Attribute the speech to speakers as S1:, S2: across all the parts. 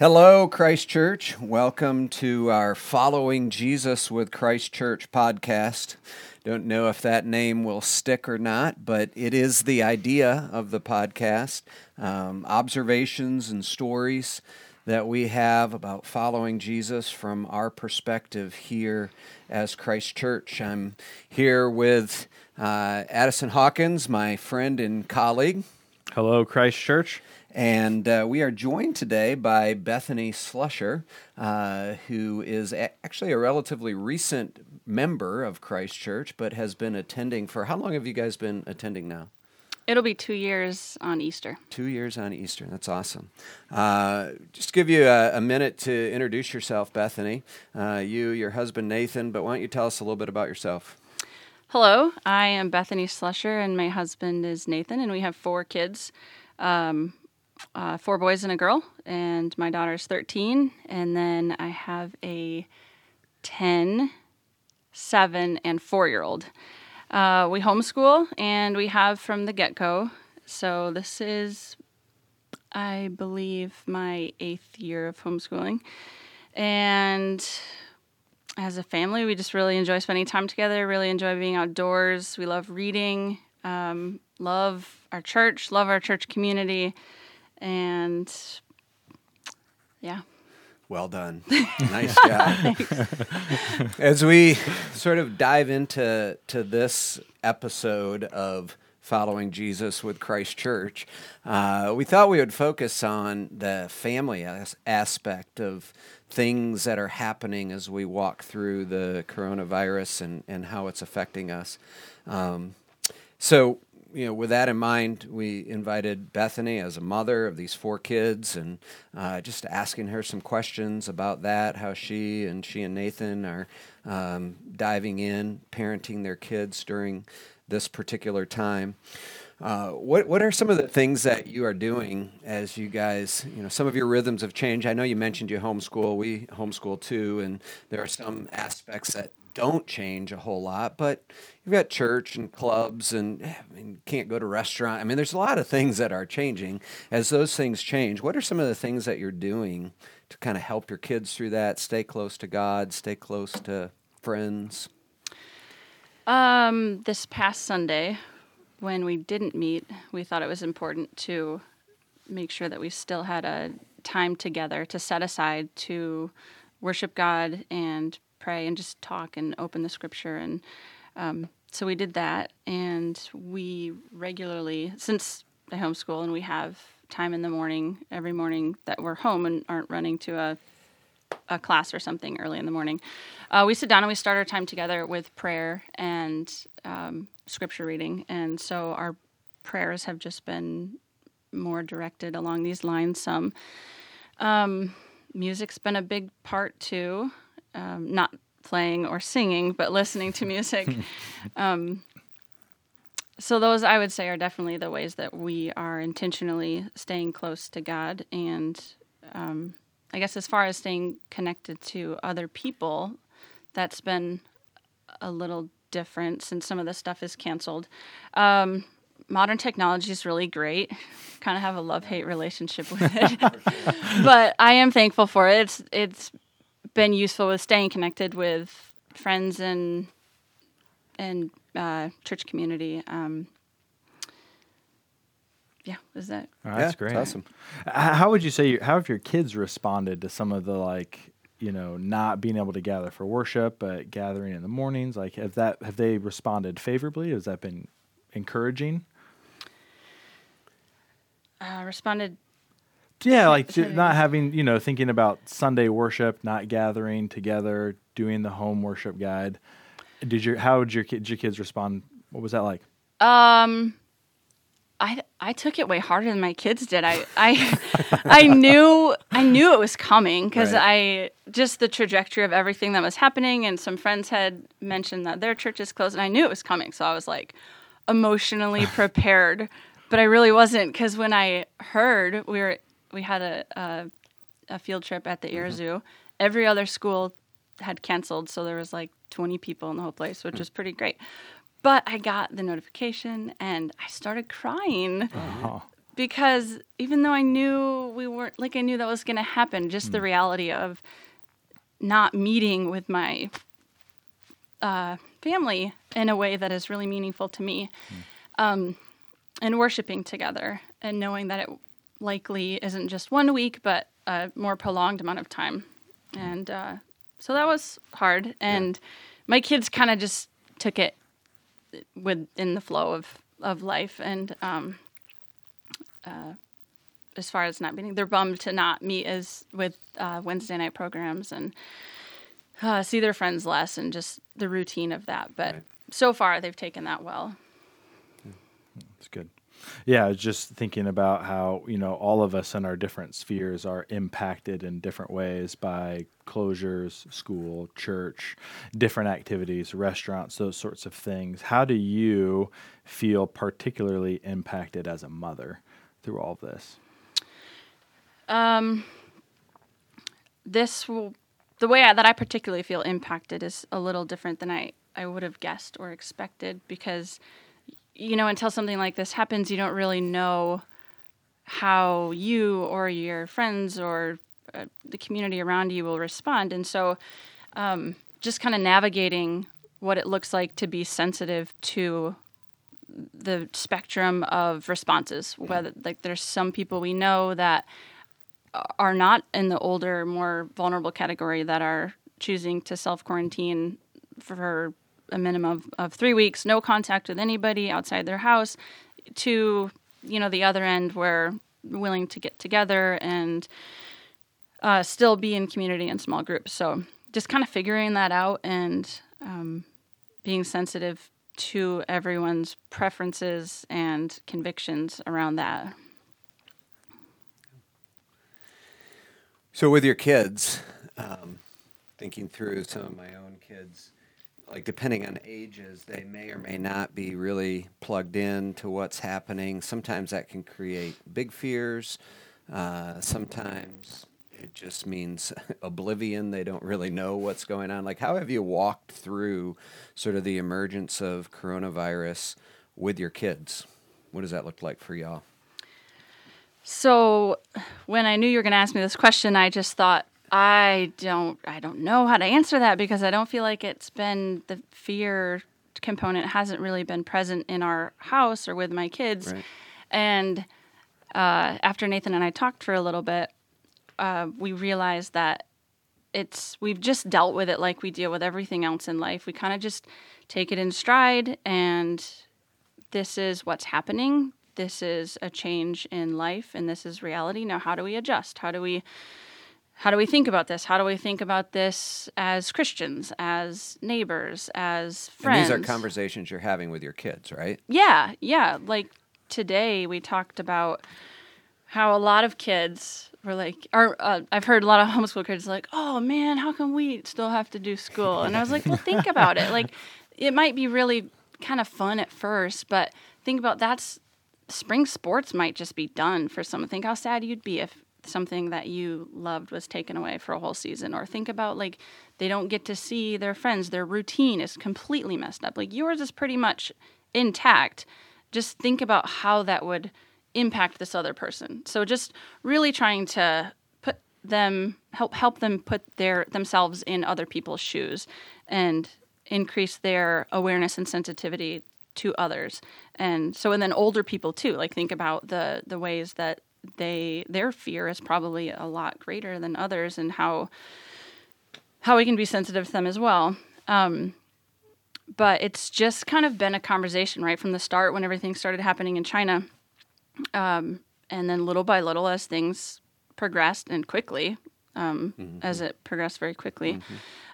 S1: Hello, Christ Church. Welcome to our Following Jesus with Christ Church podcast. Don't know if that name will stick or not, but it is the idea of the podcast um, observations and stories that we have about following Jesus from our perspective here as Christ Church. I'm here with uh, Addison Hawkins, my friend and colleague.
S2: Hello, Christ Church.
S1: And uh, we are joined today by Bethany Slusher, uh, who is a- actually a relatively recent member of Christ Church, but has been attending for how long have you guys been attending now?
S3: It'll be two years on Easter.
S1: Two years on Easter. That's awesome. Uh, just give you a, a, minute to introduce yourself, Bethany. Uh, you, your husband Nathan, but why don't you tell us a little bit about yourself?
S3: Hello, I am Bethany Slusher, and my husband is Nathan, and we have four kids. Um, uh, four boys and a girl, and my daughter's 13. And then I have a 10, 7, and 4 year old. Uh, we homeschool and we have from the get go. So this is, I believe, my eighth year of homeschooling. And as a family, we just really enjoy spending time together, really enjoy being outdoors. We love reading, um, love our church, love our church community and yeah.
S1: Well done. nice job. As we sort of dive into to this episode of following Jesus with Christ Church, uh, we thought we would focus on the family as- aspect of things that are happening as we walk through the coronavirus and, and how it's affecting us. Um, so, you know, with that in mind, we invited Bethany as a mother of these four kids, and uh, just asking her some questions about that, how she and she and Nathan are um, diving in, parenting their kids during this particular time. Uh, what what are some of the things that you are doing as you guys, you know, some of your rhythms have changed. I know you mentioned you homeschool. We homeschool too, and there are some aspects that don't change a whole lot, but you've got church and clubs and I mean, can't go to restaurant. I mean, there's a lot of things that are changing. As those things change, what are some of the things that you're doing to kind of help your kids through that? Stay close to God, stay close to friends.
S3: Um, this past Sunday, when we didn't meet, we thought it was important to make sure that we still had a time together to set aside to worship God and pray and just talk and open the scripture. And um, so we did that. And we regularly since i homeschool and we have time in the morning every morning that we're home and aren't running to a a class or something early in the morning uh, we sit down and we start our time together with prayer and um, scripture reading. And so our prayers have just been more directed along these lines. Some um, music's been a big part too um, not playing or singing, but listening to music. um, so those I would say are definitely the ways that we are intentionally staying close to God, and um, I guess as far as staying connected to other people, that's been a little different since some of the stuff is canceled. Um, modern technology is really great. kind of have a love hate relationship with it, but I am thankful for it. It's it's been useful with staying connected with friends and and uh, church community. Um, yeah, is that?
S2: Oh, that's
S1: yeah,
S2: great.
S1: awesome.
S2: How would you say? How have your kids responded to some of the like? you know not being able to gather for worship but gathering in the mornings like have that have they responded favorably has that been encouraging
S3: uh, responded
S2: yeah, like not having, you know, thinking about Sunday worship, not gathering together, doing the home worship guide. Did your how did your did your kids respond? What was that like?
S3: Um I I took it way harder than my kids did. I I I knew I knew it was coming because right. I just the trajectory of everything that was happening, and some friends had mentioned that their church is closed, and I knew it was coming. So I was like emotionally prepared, but I really wasn't because when I heard we were we had a, a, a field trip at the Air mm-hmm. Zoo. Every other school had canceled, so there was like 20 people in the whole place, which mm. was pretty great. But I got the notification and I started crying. Uh-huh. because even though I knew we weren't like I knew that was going to happen, just the reality of not meeting with my uh, family in a way that is really meaningful to me, um, and worshiping together, and knowing that it likely isn't just one week, but a more prolonged amount of time, and uh, so that was hard. And my kids kind of just took it within the flow of of life, and um, uh, as far as not being, they're bummed to not meet as with uh, Wednesday night programs and uh, see their friends less and just the routine of that. But
S1: Right.
S3: so far, they've taken that well.
S2: It's good. Yeah, just thinking about how, you know, all of us in our different spheres are impacted in different ways by closures, school, church, different activities, restaurants, those sorts of things. How do you feel particularly impacted as a mother through all of this?
S3: Um, this will, the way I, that I particularly feel impacted is a little different than I, I would have guessed or expected because, you know, until something like this happens, you don't really know how you or your friends or uh, the community around you will respond. And so, um, just kind of navigating what it looks like to be sensitive to the spectrum of responses. Whether like there's some people we know that are not in the older, more vulnerable category that are choosing to self quarantine for a minimum of, of three weeks, no contact with anybody outside their house, to you know the other end where willing to get together and uh, still be in community and small groups. So just kind of figuring that out and um, being sensitive to everyone's preferences and convictions around that.
S1: So, with your kids, um, thinking through some of my own kids, like depending on ages, they may or may not be really plugged in to what's happening. Sometimes that can create big fears. Uh, sometimes it just means oblivion. They don't really know what's going on. Like, how have you walked through sort of the emergence of coronavirus with your kids? What does that look like for y'all?
S3: So when I knew you were going to ask me this question, I just thought I don't I don't know how to answer that because I don't feel like it's been the fear component hasn't really been present in our house or with my kids.
S1: Right.
S3: And uh, after Nathan and I talked for a little bit, uh, we realized that it's we've just dealt with it like we deal with everything else in life. We kind of just take it in stride, and this is what's happening. This is a change in life, and this is reality. Now, how do we adjust? How do we how do we think about this? How do we think about this as Christians, as neighbors, as friends?
S1: And these are conversations you're having with your kids, right?
S3: Yeah, yeah. Like today, we talked about how a lot of kids were like, or uh, I've heard a lot of homeschool kids like, "Oh man, how come we still have to do school?" And I was like, "Well, think about it. Like, it might be really kind of fun at first, but think about that's spring sports might just be done for some. Think how sad you'd be if something that you loved was taken away for a whole season or think about like they don't get to see their friends their routine is completely messed up. Like yours is pretty much intact. Just think about how that would impact this other person. So just really trying to put them help help them put their themselves in other people's shoes and increase their awareness and sensitivity to others. And so and then older people too like think about the the ways that they their fear is probably a lot greater than others and how how we can be sensitive to them as well. Um, but it's just kind of been a conversation right from the start when everything started happening in china. Um, and then little by little as things progressed and quickly um, as it progressed very quickly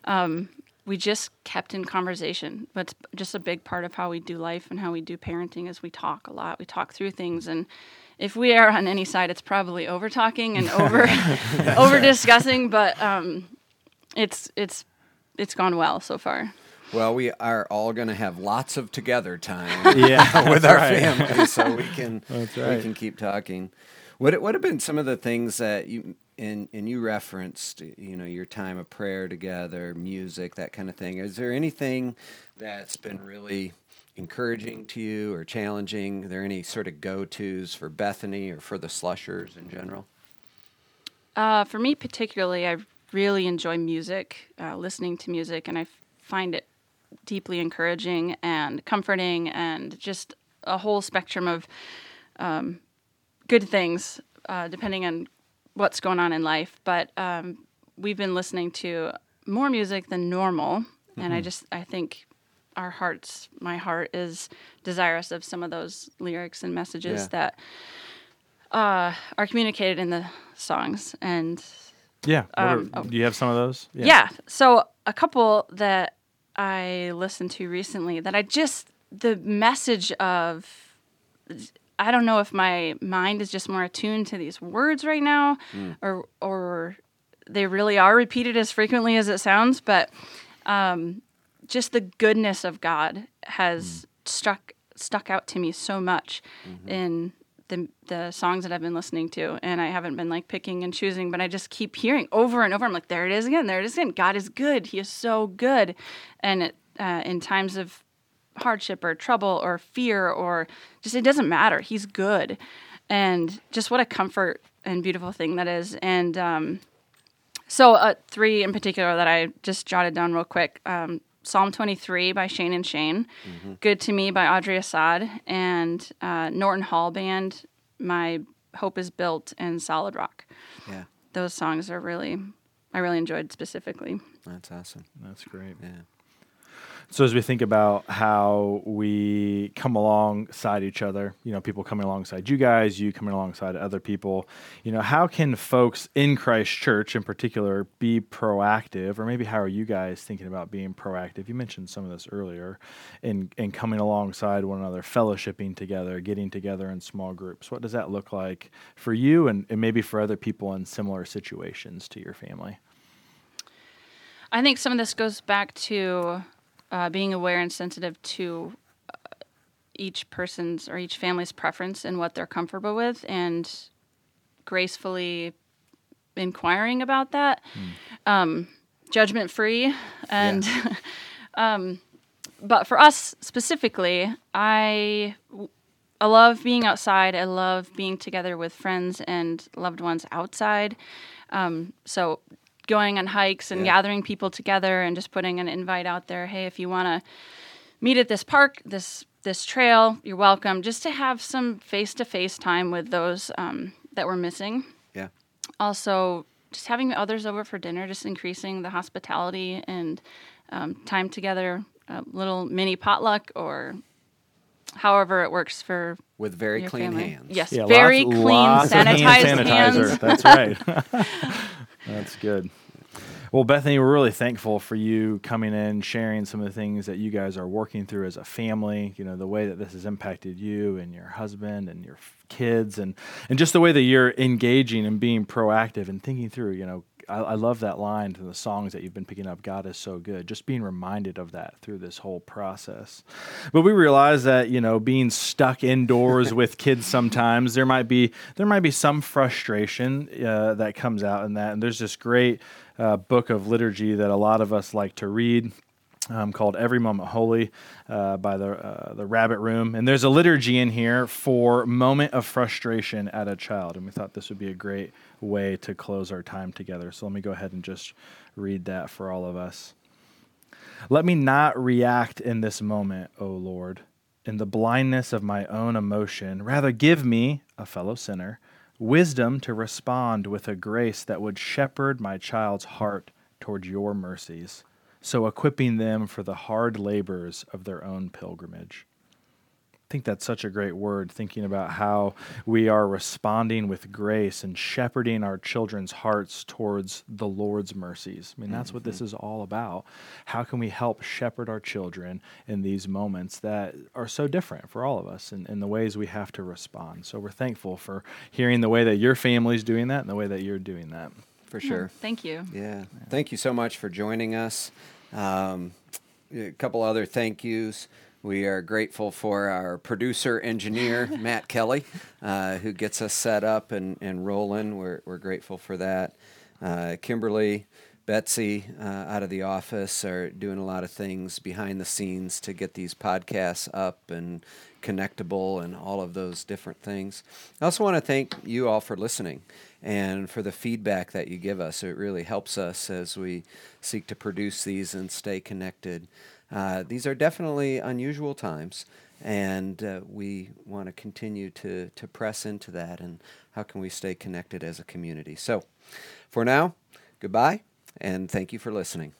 S3: um, we just kept in conversation. That's just a big part of how we do life and how we do parenting is we talk a lot. We talk through things and if we are on any side it's probably over talking and over over discussing but um, it's it's it's gone well so far
S1: Well, we are all going to have lots of together time
S2: Yeah,
S1: with our
S2: right.
S1: family, so we can
S2: That's
S1: we can keep talking. What what have been some of the things that you and and you referenced? You know, your time of prayer together, music, that kind of thing. Is there anything that's been really encouraging to you or challenging? Are there any sort of go tos for Bethany or for the slushers in general?
S3: Uh, for me, particularly, I really enjoy music, uh, listening to music, and I f- find it deeply encouraging and comforting and just a whole spectrum of um, good things, uh, depending on what's going on in life. But um, we've been listening to more music than normal, mm-hmm. and I mm-hmm. just I think our hearts, my heart is desirous of some of those lyrics and messages yeah. that uh, are communicated in the songs. And
S2: yeah, um, are, do you have some of those?
S3: Yeah. yeah. So a couple that I listened to recently that I just the message of I don't know if my mind is just more attuned to these words right now, mm. or or they really are repeated as frequently as it sounds, but um, just the goodness of God has mm. struck stuck out to me so much mm-hmm. in the the songs that I've been listening to, and I haven't been like picking and choosing, but I just keep hearing over and over. I'm like, there it is again, there it is again. God is good. He is so good, and it, uh, in times of hardship or trouble or fear or just it doesn't matter. He's good. And just what a comfort and beautiful thing that is. And um, so, uh, three in particular that I just jotted down real quick um, Psalm 23 by Shane and Shane, mm-hmm. Good to Me by Audrey Assad, and uh, Norton Hall Band, My Hope is Built, and Solid Rock.
S1: Yeah.
S3: Those songs are really, I really enjoyed specifically.
S1: That's awesome.
S2: That's great.
S1: Yeah.
S2: So as we think about how we come alongside each other, you know, people coming alongside you guys, you coming alongside other people, you know, how can folks in Christ Church in particular be proactive, or maybe how are you guys thinking about being proactive? You mentioned some of this earlier, in in coming alongside one another, fellowshipping together, getting together in small groups. What does that look like for you, and, and maybe for other people in similar situations to your family?
S3: I think some of this goes back to uh, being aware and sensitive to uh, each person's or each family's preference and what they're comfortable with, and gracefully inquiring about that, mm. um, judgment free, and. Yeah. um, but for us specifically, I I love being outside. I love being together with friends and loved ones outside. Um, so going on hikes and yeah. gathering people together and just putting an invite out there. Hey, if you want to meet at this park, this this trail, you're welcome. Just to have some face to face time with those um, that we're missing.
S1: Yeah.
S3: Also, just having others over for dinner, just increasing the hospitality and um, time together. A little mini potluck or however it works for
S1: with very clean
S3: family.
S1: hands.
S3: Yes, yeah, very lots, clean, lots sanitized hands.
S2: That's right. That's good. Well, Bethany, we're really thankful for you coming in, sharing some of the things that you guys are working through as a family. You know, the way that this has impacted you and your husband and your kids, and and just the way that you're engaging and being proactive and thinking through. You know, I, I love that line from the songs that you've been picking up. God is so good. Just being reminded of that through this whole process. But we realize that you know being stuck indoors with kids sometimes there might be there might be some frustration uh, that comes out in that. And there's this great uh, book of liturgy that a lot of us like to read. Um, called Every Moment Holy uh, by the uh, the Rabbit Room, and there's a liturgy in here for moment of frustration at a child, and we thought this would be a great way to close our time together. So let me go ahead and just read that for all of us. Let me not react in this moment, O Lord, in the blindness of my own emotion. Rather, give me, a fellow sinner, wisdom to respond with a grace that would shepherd my child's heart toward your mercies, so equipping them for the hard labors of their own pilgrimage think that's such a great word, thinking about how we are responding with grace and shepherding our children's hearts towards the Lord's mercies. I mean, that's mm-hmm. what this mm-hmm. is all about. How can we help shepherd our children in these moments that are so different for all of us and, in the ways we have to respond? So we're thankful for hearing the way that your family's doing that and the way that you're doing that.
S1: For sure. Yeah,
S3: thank you.
S1: Yeah. yeah. Thank you so much for joining us. Um, a couple other thank yous. We are grateful for our producer engineer, Matt Kelly, uh, who gets us set up and, and rolling. We're, we're grateful for that. Uh, Kimberly Betsy uh, out of the office are doing a lot of things behind the scenes to get these podcasts up and connectable and all of those different things. I also want to thank you all for listening and for the feedback that you give us. It really helps us as we seek to produce these and stay connected. Uh, these are definitely unusual times, and uh, we want to continue to, to press into that and how can we stay connected as a community. So, for now, goodbye and thank you for listening.